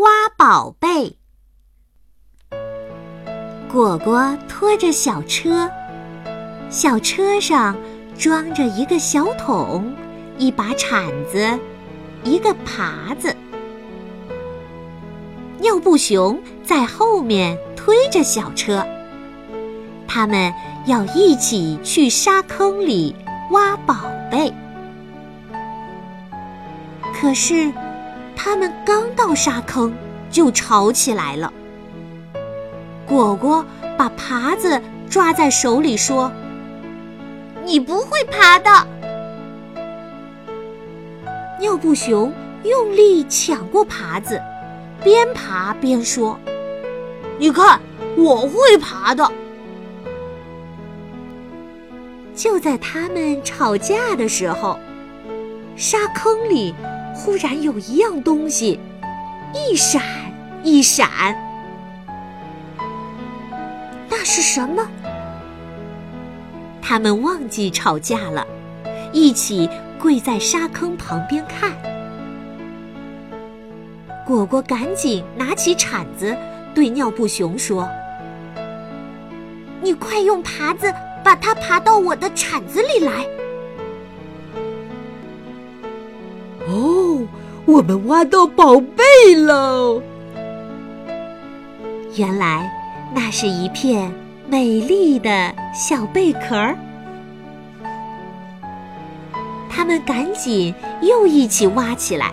挖宝贝。果果拖着小车，小车上装着一个小桶、一把铲子、一个耙子。尿布熊在后面推着小车，他们要一起去沙坑里挖宝贝。可是，他们刚到沙坑，就吵起来了。果果把耙子抓在手里说：“你不会爬的。”尿布熊用力抢过耙子，边爬边说：“你看，我会爬的。”就在他们吵架的时候，沙坑里。忽然有一样东西，一闪一闪，那是什么？他们忘记吵架了，一起跪在沙坑旁边看。果果赶紧拿起铲子，对尿布熊说：“你快用耙子把它耙到我的铲子里来。”我们挖到宝贝喽！原来那是一片美丽的小贝壳儿。他们赶紧又一起挖起来，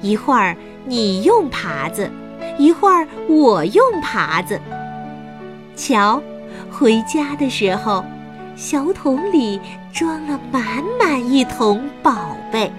一会儿你用耙子，一会儿我用耙子。瞧，回家的时候，小桶里装了满满一桶宝贝。